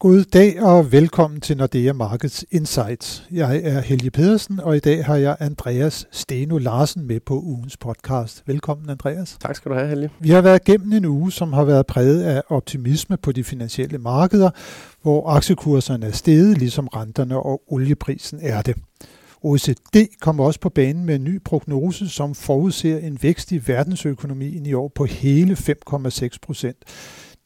God dag og velkommen til Nordea Markets Insights. Jeg er Helge Pedersen, og i dag har jeg Andreas Steno Larsen med på ugens podcast. Velkommen, Andreas. Tak skal du have, Helge. Vi har været gennem en uge, som har været præget af optimisme på de finansielle markeder, hvor aktiekurserne er steget, ligesom renterne og olieprisen er det. OECD kommer også på banen med en ny prognose, som forudser en vækst i verdensøkonomien i år på hele 5,6 procent.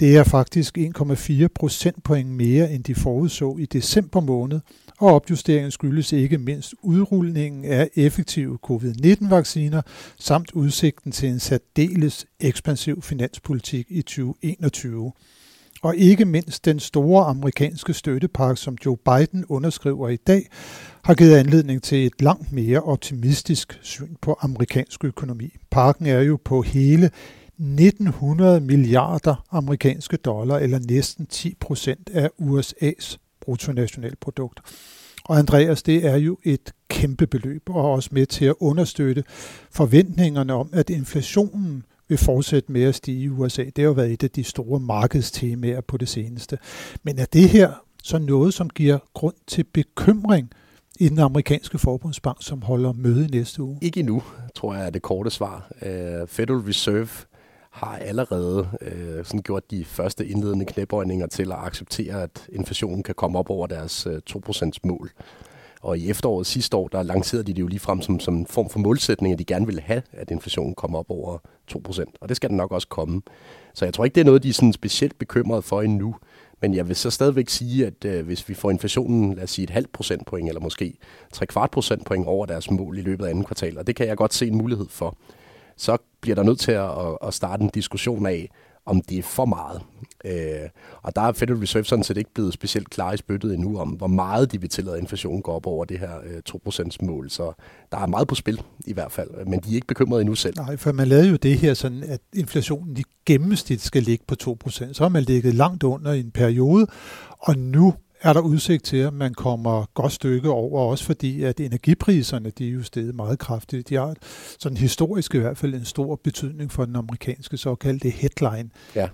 Det er faktisk 1,4 procentpoint mere, end de forudså i december måned, og opjusteringen skyldes ikke mindst udrulningen af effektive covid-19-vacciner samt udsigten til en særdeles ekspansiv finanspolitik i 2021. Og ikke mindst den store amerikanske støttepakke, som Joe Biden underskriver i dag, har givet anledning til et langt mere optimistisk syn på amerikansk økonomi. Pakken er jo på hele 1900 milliarder amerikanske dollar, eller næsten 10 procent af USA's bruttonationalprodukt. Og Andreas, det er jo et kæmpe beløb, og også med til at understøtte forventningerne om, at inflationen vil fortsætte med at stige i USA. Det har jo været et af de store markedstemaer på det seneste. Men er det her så noget, som giver grund til bekymring i den amerikanske forbundsbank, som holder møde næste uge? Ikke endnu, tror jeg er det korte svar. Øh, Federal Reserve har allerede øh, sådan gjort de første indledende knæbøjninger til at acceptere, at inflationen kan komme op over deres øh, 2% mål. Og i efteråret sidste år, der lancerede de det jo lige frem som, som en form for målsætning, at de gerne ville have, at inflationen kommer op over 2%. Og det skal den nok også komme. Så jeg tror ikke, det er noget, de er sådan specielt bekymret for endnu. Men jeg vil så stadigvæk sige, at øh, hvis vi får inflationen, lad os sige et halvt procentpoint, eller måske tre kvart procentpoint over deres mål i løbet af anden kvartal, og det kan jeg godt se en mulighed for, så bliver der nødt til at, at starte en diskussion af, om det er for meget. Øh, og der er Federal Reserve sådan set ikke blevet specielt klar i spyttet endnu om, hvor meget de vil tillade, at inflationen går op over det her øh, 2% mål. Så der er meget på spil i hvert fald, men de er ikke bekymrede endnu selv. Nej, for man lavede jo det her sådan, at inflationen i gennemsnit skal ligge på 2%. Så har man ligget langt under i en periode, og nu er der udsigt til, at man kommer godt stykke over, også fordi at energipriserne de er jo steget meget kraftigt. De har sådan historisk i hvert fald en stor betydning for den amerikanske såkaldte headline ja.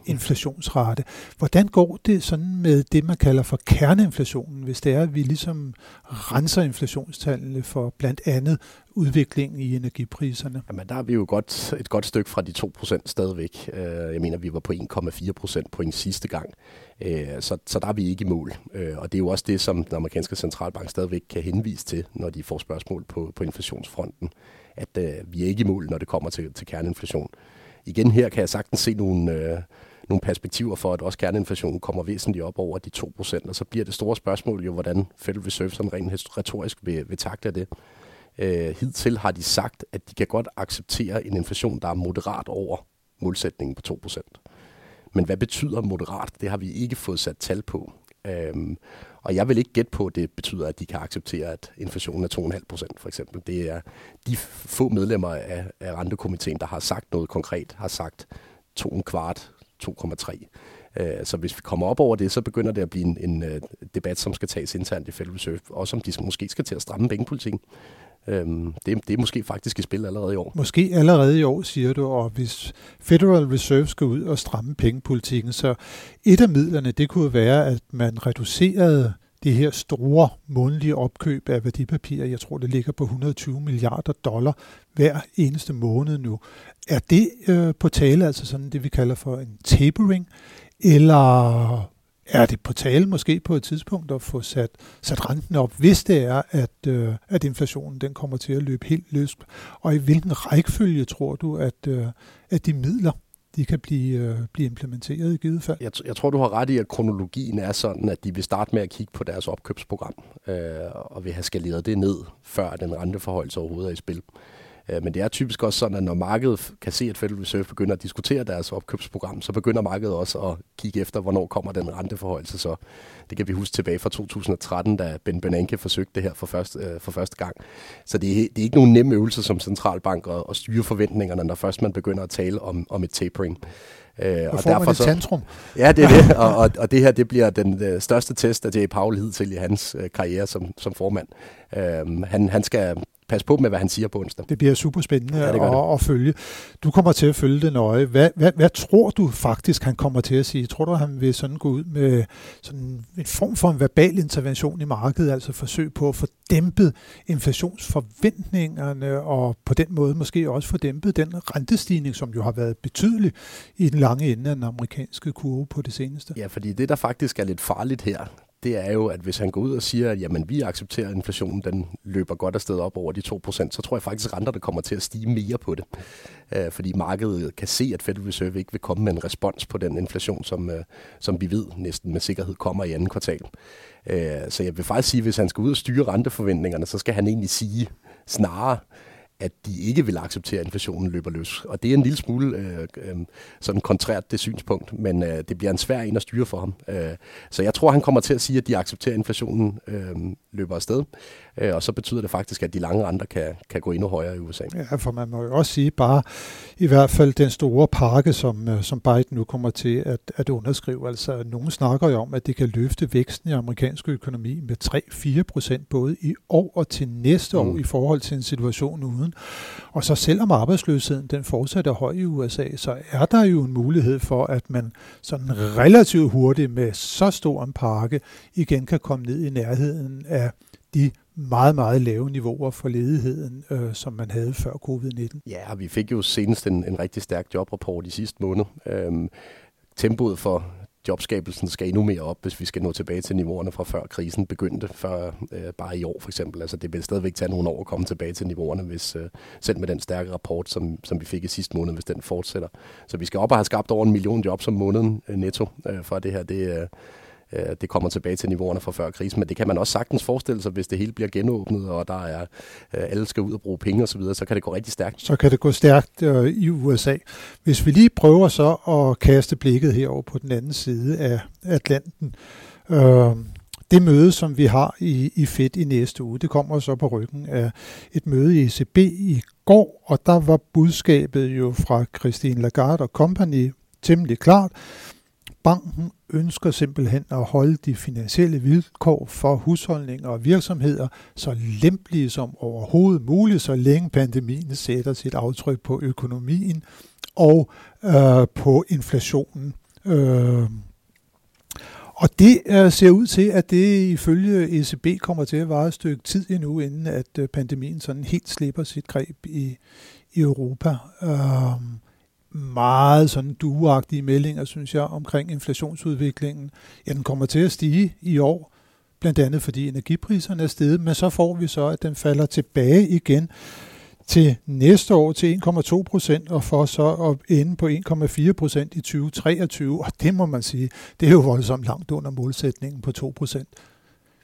Hvordan går det sådan med det, man kalder for kerneinflationen, hvis det er, at vi ligesom renser inflationstallene for blandt andet udviklingen i energipriserne? Jamen, der er vi jo godt, et godt stykke fra de 2% stadigvæk. Øh, jeg mener, vi var på 1,4% point sidste gang. Øh, så, så der er vi ikke i mål. Øh, og det er jo også det, som den amerikanske centralbank stadigvæk kan henvise til, når de får spørgsmål på, på inflationsfronten. At vi er ikke i mål, når det kommer til, til kerneinflation. Igen her kan jeg sagtens se nogle, nogle perspektiver for, at også kerneinflationen kommer væsentligt op over de 2%, og så bliver det store spørgsmål jo, hvordan Federal Reserve sådan rent retorisk vil, vil takle det. Øh, hidtil har de sagt, at de kan godt acceptere en inflation, der er moderat over målsætningen på 2%. Men hvad betyder moderat? Det har vi ikke fået sat tal på. Øhm, og jeg vil ikke gætte på, at det betyder, at de kan acceptere, at inflationen er 2,5% for eksempel. Det er de få medlemmer af, af rentekomiteen, der har sagt noget konkret, har sagt 2,25, 2,3. Øh, så hvis vi kommer op over det, så begynder det at blive en, en øh, debat, som skal tages internt i Federal Reserve, også om de måske skal til at stramme pengepolitikken. Øhm, det, det er måske faktisk i spil allerede i år. Måske allerede i år, siger du, og hvis Federal Reserve skal ud og stramme pengepolitikken, så et af midlerne, det kunne være, at man reducerede det her store månedlige opkøb af værdipapirer, jeg tror det ligger på 120 milliarder dollar hver eneste måned nu. Er det øh, på tale, altså sådan det vi kalder for en tapering, eller er det på tale måske på et tidspunkt at få sat, sat renten op, hvis det er, at, øh, at inflationen den kommer til at løbe helt løs? Og i hvilken rækkefølge tror du, at, øh, at de midler de kan blive, øh, blive implementeret i givet fald? Jeg, jeg tror, du har ret i, at kronologien er sådan, at de vil starte med at kigge på deres opkøbsprogram, øh, og vil have skaleret det ned, før den renteforhold overhovedet er i spil. Øh, men det er typisk også sådan, at når markedet kan se, at Federal Reserve begynder at diskutere deres opkøbsprogram, så begynder markedet også at kigge efter, hvornår kommer den renteforholdelse. Så det kan vi huske tilbage fra 2013, da Ben Bernanke forsøgte det her for første, øh, for første gang. Så det er, det er ikke nogen nem øvelse som centralbank at, at styre forventningerne, når først man begynder at tale om, om et tapering. Øh, og derfor så, tantrum. Ja, det er det, og, og, og det her det bliver den øh, største test af J. Paul hidtil i hans øh, karriere som, som formand. Øh, han, han skal passe på med, hvad han siger på onsdag. Det bliver super spændende ja, det at, at følge. Du kommer til at følge det nøje. Hvad, hvad, hvad tror du faktisk, han kommer til at sige? Tror du, han vil sådan gå ud med sådan en form for en verbal intervention i markedet, altså forsøg på at få dæmpet inflationsforventningerne, og på den måde måske også få dæmpet den rentestigning, som jo har været betydelig i den lange ende af den amerikanske kurve på det seneste? Ja, fordi det, der faktisk er lidt farligt her, det er jo, at hvis han går ud og siger, at jamen, vi accepterer, at inflationen den løber godt afsted op over de 2%, så tror jeg faktisk, at renterne kommer til at stige mere på det. Øh, fordi markedet kan se, at Federal Reserve ikke vil komme med en respons på den inflation, som, øh, som vi ved næsten med sikkerhed kommer i anden kvartal. Øh, så jeg vil faktisk sige, at hvis han skal ud og styre renteforventningerne, så skal han egentlig sige snarere, at de ikke vil acceptere, at inflationen løber løs. Og det er en lille smule øh, øh, sådan kontrært det synspunkt, men øh, det bliver en svær en at styre for ham. Øh, så jeg tror, han kommer til at sige, at de accepterer, at inflationen øh, løber afsted. Øh, og så betyder det faktisk, at de lange renter kan, kan gå endnu højere i USA. Ja, for man må jo også sige bare, i hvert fald den store pakke, som, øh, som Biden nu kommer til at, at underskrive. Altså, nogen snakker jo om, at det kan løfte væksten i amerikansk økonomi med 3-4 procent både i år og til næste mm. år i forhold til en situation uden. Og så selvom arbejdsløsheden den fortsat er høj i USA, så er der jo en mulighed for, at man sådan relativt hurtigt med så stor en pakke igen kan komme ned i nærheden af de meget, meget lave niveauer for ledigheden, øh, som man havde før covid-19. Ja, vi fik jo senest en, en rigtig stærk jobrapport i sidste måned. Øhm, tempoet for jobskabelsen skal endnu mere op, hvis vi skal nå tilbage til niveauerne fra før krisen begyndte, før øh, bare i år for eksempel. Altså det vil stadigvæk tage nogle år at komme tilbage til niveauerne, hvis øh, selv med den stærke rapport, som, som vi fik i sidste måned, hvis den fortsætter. Så vi skal op og have skabt over en million jobs om måneden øh, netto, øh, for det her det, øh, øh, det kommer tilbage til niveauerne fra før krisen. Men det kan man også sagtens forestille sig, hvis det hele bliver genåbnet, og der er øh, alle skal ud og bruge penge osv., så, så kan det gå rigtig stærkt. Så kan det gå stærkt øh, i USA. Hvis vi lige prøver så at kaste blikket herover på den anden side af Atlanten, øh, det møde, som vi har i, i Fed i næste uge, det kommer så på ryggen af et møde i ECB i går, og der var budskabet jo fra Christine Lagarde og Company temmelig klart. Banken ønsker simpelthen at holde de finansielle vilkår for husholdninger og virksomheder så lempelige som overhovedet muligt, så længe pandemien sætter sit aftryk på økonomien og øh, på inflationen. Øh, og det øh, ser ud til, at det ifølge ECB kommer til at vare et stykke tid endnu, inden at øh, pandemien sådan helt slipper sit greb i, i Europa. Øh, meget sådan duagtige meldinger, synes jeg, omkring inflationsudviklingen. Ja, den kommer til at stige i år, blandt andet fordi energipriserne er steget, men så får vi så, at den falder tilbage igen til næste år til 1,2 procent, og for så at ende på 1,4 procent i 2023. Og det må man sige, det er jo voldsomt langt under målsætningen på 2 procent.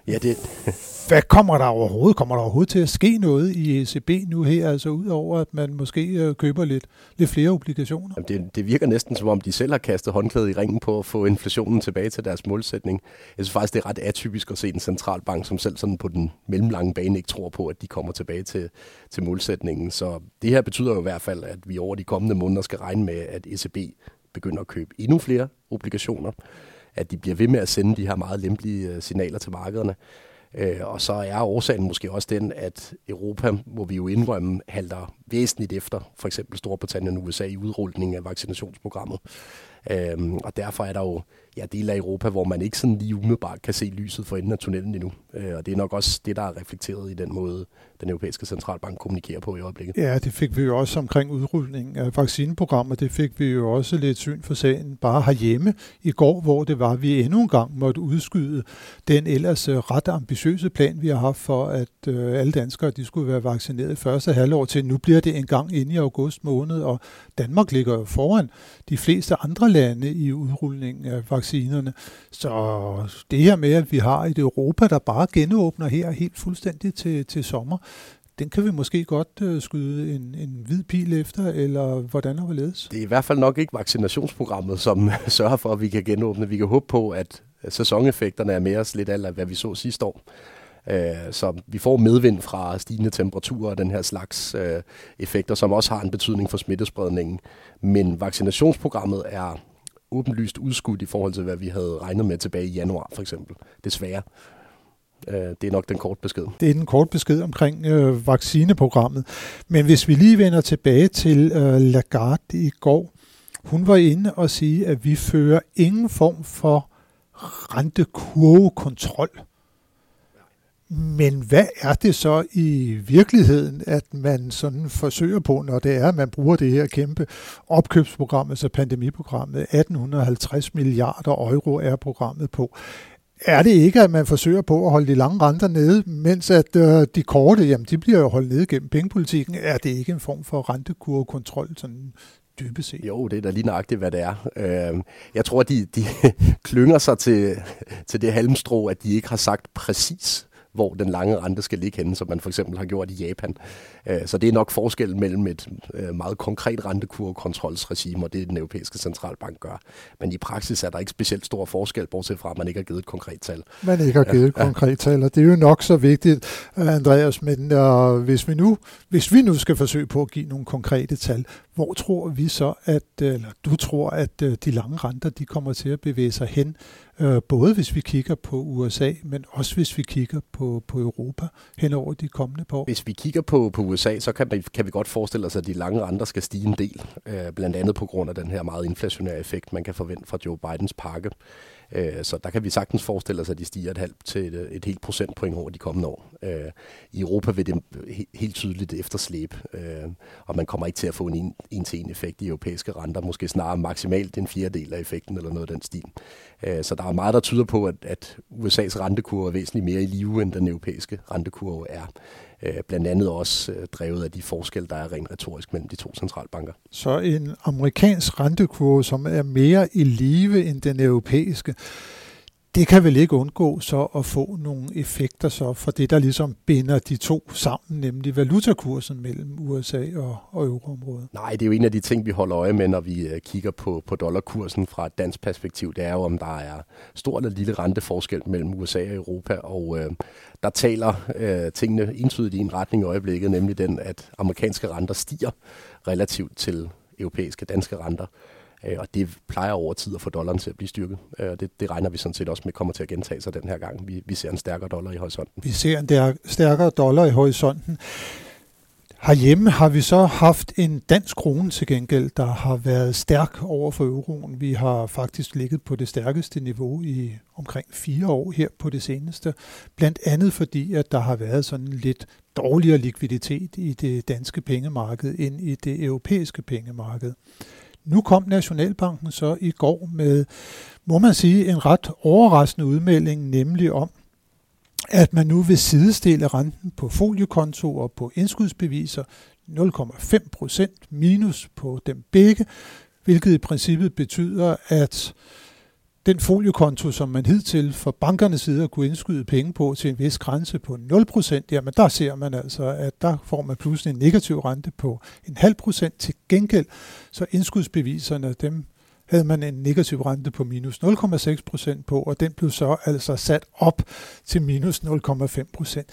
Ja, det... Hvad kommer der overhovedet? Kommer der overhovedet til at ske noget i ECB nu her, altså udover at man måske øh, køber lidt, lidt flere obligationer? Jamen det, det virker næsten som om, de selv har kastet håndklædet i ringen på at få inflationen tilbage til deres målsætning. Jeg synes faktisk, det er ret atypisk at se en centralbank, som selv sådan på den mellemlange bane ikke tror på, at de kommer tilbage til, til målsætningen. Så det her betyder jo i hvert fald, at vi over de kommende måneder skal regne med, at ECB begynder at købe endnu flere obligationer at de bliver ved med at sende de her meget lempelige øh, signaler til markederne. Øh, og så er årsagen måske også den, at Europa, hvor vi jo indrømme, halter væsentligt efter for eksempel Storbritannien og USA i udrulningen af vaccinationsprogrammet. Øhm, og derfor er der jo ja, dele af Europa, hvor man ikke sådan lige umiddelbart kan se lyset for enden af tunnelen endnu. Øh, og det er nok også det, der er reflekteret i den måde, den europæiske centralbank kommunikerer på i øjeblikket. Ja, det fik vi jo også omkring udrulningen af vaccineprogrammet. Det fik vi jo også lidt syn for sagen bare herhjemme i går, hvor det var, at vi endnu en gang måtte udskyde den ellers øh, ret ambitiøse plan, vi har haft for, at øh, alle danskere de skulle være vaccineret i første halvår til. Nu bliver det en gang inde i august måned, og Danmark ligger jo foran de fleste andre lande i udrulningen af vaccinerne. Så det her med, at vi har et Europa, der bare genåbner her helt fuldstændig til, til sommer, den kan vi måske godt øh, skyde en, en hvid pil efter, eller hvordan og hvorledes? Det er i hvert fald nok ikke vaccinationsprogrammet, som sørger for, at vi kan genåbne. Vi kan håbe på, at sæsoneffekterne er med os lidt af, hvad vi så sidste år. Øh, så vi får medvind fra stigende temperaturer og den her slags øh, effekter, som også har en betydning for smittespredningen. Men vaccinationsprogrammet er åbenlyst udskudt i forhold til, hvad vi havde regnet med tilbage i januar, for eksempel. Desværre. Øh, det er nok den korte besked. Det er den korte besked omkring øh, vaccineprogrammet. Men hvis vi lige vender tilbage til øh, Lagarde i går, hun var inde og sige, at vi fører ingen form for rentekurvekontrol. Men hvad er det så i virkeligheden, at man sådan forsøger på, når det er, at man bruger det her kæmpe opkøbsprogram, altså pandemiprogrammet, 1850 milliarder euro er programmet på. Er det ikke, at man forsøger på at holde de lange renter nede, mens at øh, de korte, jamen de bliver jo holdt nede gennem pengepolitikken? Er det ikke en form for rentekurvekontrol, sådan dybest set? Jo, det er da lige nøjagtigt, hvad det er. Øh, jeg tror, de, de klynger sig til, til det halmstrå, at de ikke har sagt præcis, hvor den lange rente skal ligge henne, som man for eksempel har gjort i Japan. Øh, så det er nok forskellen mellem et øh, meget konkret rentekurvekontrolsregime og det, den europæiske centralbank gør. Men i praksis er der ikke specielt stor forskel, bortset fra, at man ikke har givet et konkret tal. Man ikke har givet et ja. konkret tal, og det er jo nok så vigtigt, Andreas, men uh, hvis, vi nu, hvis vi nu skal forsøge på at give nogle konkrete tal, hvor tror vi så, at, eller du tror, at de lange renter, de kommer til at bevæge sig hen, Øh, både hvis vi kigger på USA, men også hvis vi kigger på, på Europa hen over de kommende par år? Hvis vi kigger på, på USA, så kan vi, kan vi godt forestille os, at de lange renter skal stige en del, øh, blandt andet på grund af den her meget inflationære effekt, man kan forvente fra Joe Bidens pakke. Øh, så der kan vi sagtens forestille os, at de stiger et halvt til et, et helt procentpoint over de kommende år. Øh, I Europa vil det helt tydeligt efterslæb, øh, og man kommer ikke til at få en en-til-en effekt i europæiske renter, måske snarere maksimalt en fjerdedel af effekten eller noget af den stil. Øh, så der er meget, der tyder på, at, at USA's rentekurve er væsentligt mere i live, end den europæiske rentekurve er. Øh, blandt andet også øh, drevet af de forskelle, der er rent retorisk mellem de to centralbanker. Så en amerikansk rentekurve, som er mere i live end den europæiske, det kan vel ikke undgå så at få nogle effekter så for det, der ligesom binder de to sammen, nemlig valutakursen mellem USA og, og euroområdet? Nej, det er jo en af de ting, vi holder øje med, når vi øh, kigger på, på dollarkursen fra et dansk perspektiv. Det er jo, om der er stor eller lille renteforskel mellem USA og Europa, og øh, der taler øh, tingene entydigt i en retning i øjeblikket, nemlig den, at amerikanske renter stiger relativt til europæiske danske renter. Øh, og det plejer over tid at få dollaren til at blive styrket. Øh, det, det regner vi sådan set også med kommer til at gentage sig den her gang. Vi, vi ser en stærkere dollar i horisonten. Vi ser en der, stærkere dollar i horisonten. Herhjemme har vi så haft en dansk krone til gengæld, der har været stærk over for euroen. Vi har faktisk ligget på det stærkeste niveau i omkring fire år her på det seneste. Blandt andet fordi, at der har været sådan lidt dårligere likviditet i det danske pengemarked end i det europæiske pengemarked. Nu kom Nationalbanken så i går med, må man sige, en ret overraskende udmelding, nemlig om, at man nu vil sidestille renten på foliekonto og på indskudsbeviser 0,5 procent minus på dem begge, hvilket i princippet betyder, at den foliekonto, som man hidtil fra bankernes side kunne indskyde penge på til en vis grænse på 0%, jamen der ser man altså, at der får man pludselig en negativ rente på en halv procent til gengæld, så indskudsbeviserne, dem havde man en negativ rente på minus 0,6 procent på, og den blev så altså sat op til minus 0,5 procent.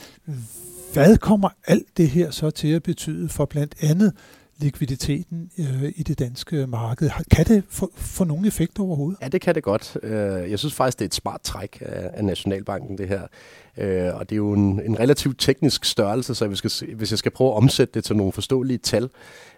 Hvad kommer alt det her så til at betyde for blandt andet likviditeten øh, i det danske marked. Kan det få, få nogen effekt overhovedet? Ja, det kan det godt. Øh, jeg synes faktisk, det er et smart træk af Nationalbanken, det her. Øh, og det er jo en, en relativt teknisk størrelse, så hvis jeg, skal, hvis jeg skal prøve at omsætte det til nogle forståelige tal,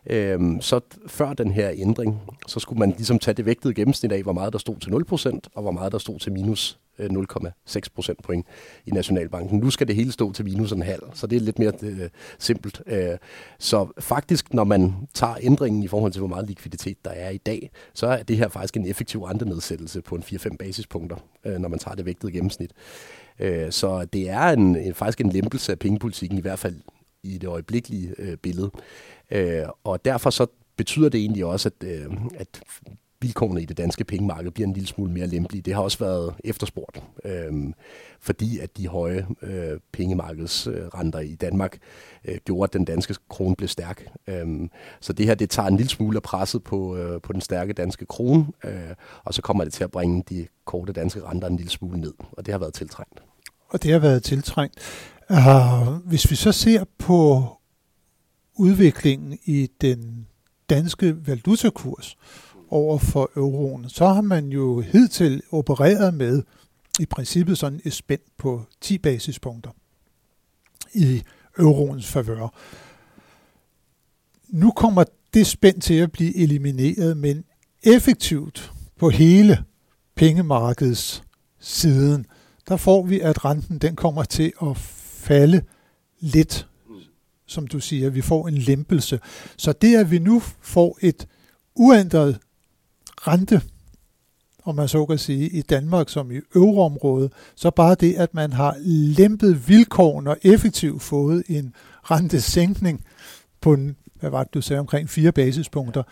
øh, så før den her ændring, så skulle man ligesom tage det vægtede gennemsnit af, hvor meget der stod til 0%, og hvor meget der stod til minus Øh, 0,6 procentpoint i Nationalbanken. Nu skal det hele stå til minus en halv, så det er lidt mere øh, simpelt. Øh, så faktisk, når man tager ændringen i forhold til, hvor meget likviditet der er i dag, så er det her faktisk en effektiv rentenedsættelse på en 4-5 basispunkter, øh, når man tager det vægtede gennemsnit. Øh, så det er en, en, faktisk en lempelse af pengepolitikken, i hvert fald i det øjeblikkelige øh, billede. Øh, og derfor så betyder det egentlig også, at, øh, at vilkårene i det danske pengemarked bliver en lille smule mere lempelige. Det har også været efterspurgt, øh, fordi at de høje øh, pengemarkedsrenter i Danmark øh, gjorde, at den danske krone blev stærk. Øh, så det her, det tager en lille smule af presset på, øh, på den stærke danske krone, øh, og så kommer det til at bringe de korte danske renter en lille smule ned, og det har været tiltrængt. Og det har været tiltrængt. Uh, hvis vi så ser på udviklingen i den danske valutakurs, over for euroen, så har man jo hidtil opereret med i princippet sådan et spænd på 10 basispunkter i euroens favør. Nu kommer det spænd til at blive elimineret, men effektivt på hele pengemarkedets siden, der får vi, at renten den kommer til at falde lidt, som du siger. Vi får en lempelse. Så det, at vi nu får et uændret rente, om man så kan sige, i Danmark som i euroområdet, så bare det, at man har lempet vilkårene og effektivt fået en rentesænkning på en, hvad var det, du sagde, omkring fire basispunkter,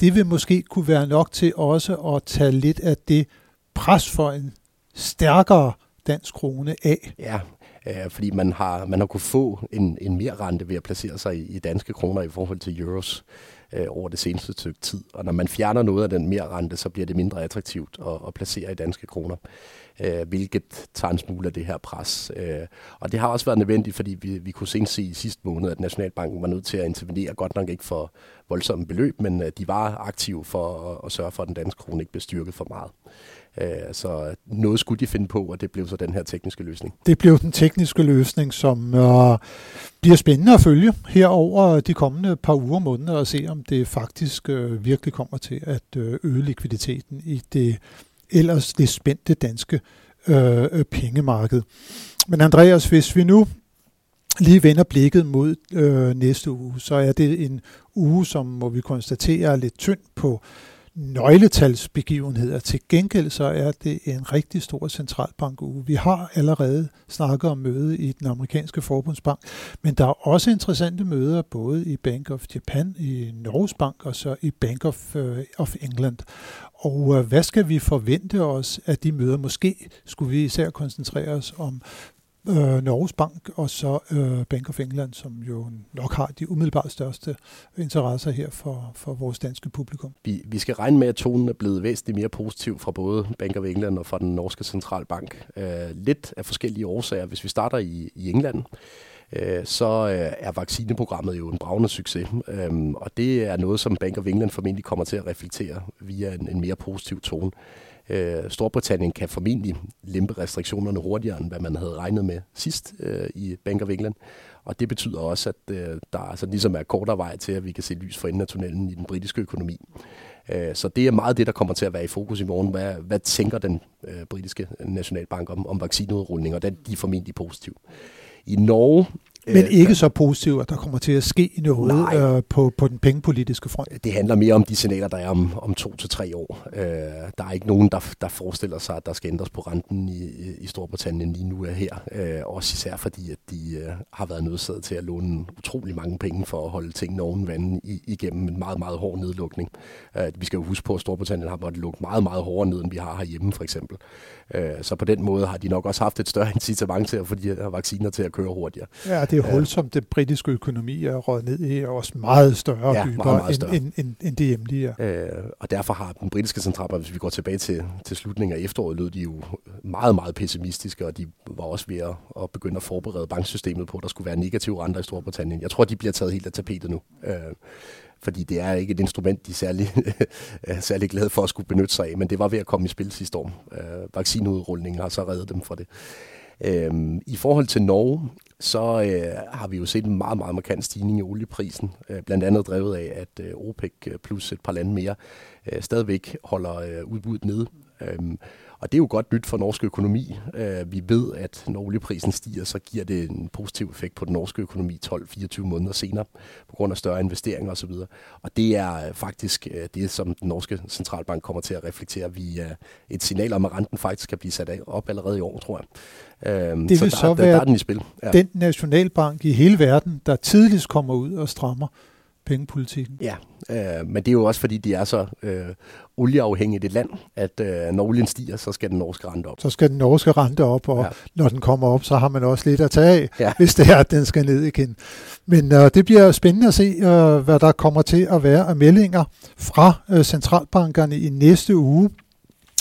det vil måske kunne være nok til også at tage lidt af det pres for en stærkere dansk krone af. Ja, øh, fordi man har, man har kunnet få en, en mere rente ved at placere sig i, i danske kroner i forhold til euros øh, over det seneste stykke tid. Og når man fjerner noget af den mere rente, så bliver det mindre attraktivt at, at placere i danske kroner, øh, hvilket tager en smule af det her pres. Øh, og det har også været nødvendigt, fordi vi, vi kunne senest se i sidste måned, at Nationalbanken var nødt til at intervenere, godt nok ikke for voldsomme beløb, men øh, de var aktive for at, at sørge for, at den danske krone ikke blev styrket for meget. Øh, så noget skulle de finde på, og det blev så den her tekniske løsning. Det blev den tekniske løsning, som øh, bliver spændende at følge her over de kommende par uger og måneder, og se om det faktisk øh, virkelig kommer til at øh, øge likviditeten i det ellers det spændte danske øh, øh, pengemarked. Men Andreas, hvis vi nu lige vender blikket mod øh, næste uge, så er det en uge, som må vi konstatere er lidt tynd på nøgletalsbegivenheder. Til gengæld så er det en rigtig stor centralbankuge. Vi har allerede snakket om møde i den amerikanske forbundsbank, men der er også interessante møder både i Bank of Japan, i Norges Bank og så i Bank of, uh, of England. Og uh, hvad skal vi forvente os af de møder? Måske skulle vi især koncentrere os om øh, Norges Bank og så øh, Bank of England, som jo nok har de umiddelbart største interesser her for, for vores danske publikum. Vi, vi skal regne med, at tonen er blevet væsentligt mere positiv fra både Bank of England og fra den norske centralbank. Øh, lidt af forskellige årsager. Hvis vi starter i, i England, øh, så øh, er vaccineprogrammet jo en bravende succes. Øhm, og det er noget, som Bank of England formentlig kommer til at reflektere via en, en mere positiv tone. Øh, Storbritannien kan formentlig lempe restriktionerne hurtigere, end hvad man havde regnet med sidst øh, i Bank of England. Og det betyder også, at øh, der altså ligesom er kortere vej til, at vi kan se lys for enden af tunnelen i den britiske økonomi. Øh, så det er meget det, der kommer til at være i fokus i morgen. Hvad, hvad tænker den øh, britiske nationalbank om, om vaccineudrulning? Og det er formentlig positiv. I Norge men øh, ikke så positivt, at der kommer til at ske noget øh, på, på den pengepolitiske front. Det handler mere om de signaler, der er om, om to til tre år. Øh, der er ikke nogen, der, der forestiller sig, at der skal ændres på renten i, i Storbritannien lige nu er her. Øh, også især fordi, at de øh, har været nødsaget til at låne utrolig mange penge for at holde tingene oven vandet igennem en meget, meget hård nedlukning. Øh, vi skal jo huske på, at Storbritannien har måttet lukke meget, meget hårdere ned, end vi har herhjemme for eksempel. Øh, så på den måde har de nok også haft et større incitament til at få de her vacciner til at køre hurtigere. Ja, det hul, som det britiske økonomi er råd ned i, er også meget større og ja, dybere meget, meget større. End, end, end, end det hjemlige er. Øh, og derfor har den britiske centralbank, hvis vi går tilbage til, til slutningen af efteråret, lød de jo meget, meget pessimistiske, og de var også ved at, at begynde at forberede banksystemet på, at der skulle være negative renter i Storbritannien. Jeg tror, de bliver taget helt af tapetet nu. Øh, fordi det er ikke et instrument, de er særlig, er særlig glade for at skulle benytte sig af, men det var ved at komme i spil sidste år. Øh, vaccineudrulningen har så reddet dem fra det. Øhm, I forhold til Norge, så øh, har vi jo set en meget, meget markant stigning i olieprisen, øh, blandt andet drevet af, at øh, OPEC øh, plus et par lande mere øh, stadigvæk holder øh, udbuddet nede. Øh, og det er jo godt nyt for norsk økonomi. Øh, vi ved, at når olieprisen stiger, så giver det en positiv effekt på den norske økonomi 12-24 måneder senere, på grund af større investeringer osv. Og det er øh, faktisk øh, det, som den norske centralbank kommer til at reflektere via et signal om, at renten faktisk kan blive sat op allerede i år, tror jeg. Det så vil der, så være der, der er den, i spil. Ja. den nationalbank i hele verden, der tidligst kommer ud og strammer pengepolitikken. Ja, øh, men det er jo også fordi, de er så øh, olieafhængigt et land, at øh, når olien stiger, så skal den norske rente op. Så skal den norske rente op, og ja. når den kommer op, så har man også lidt at tage af, ja. hvis det er, at den skal ned igen. Men øh, det bliver spændende at se, øh, hvad der kommer til at være af meldinger fra øh, centralbankerne i næste uge.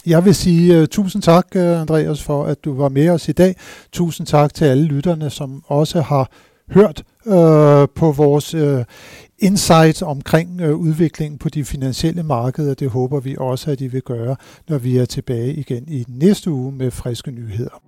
Jeg vil sige uh, tusind tak, uh, Andreas, for at du var med os i dag. Tusind tak til alle lytterne, som også har hørt øh, på vores øh, insight omkring øh, udviklingen på de finansielle markeder. Det håber vi også, at I vil gøre, når vi er tilbage igen i næste uge med friske nyheder.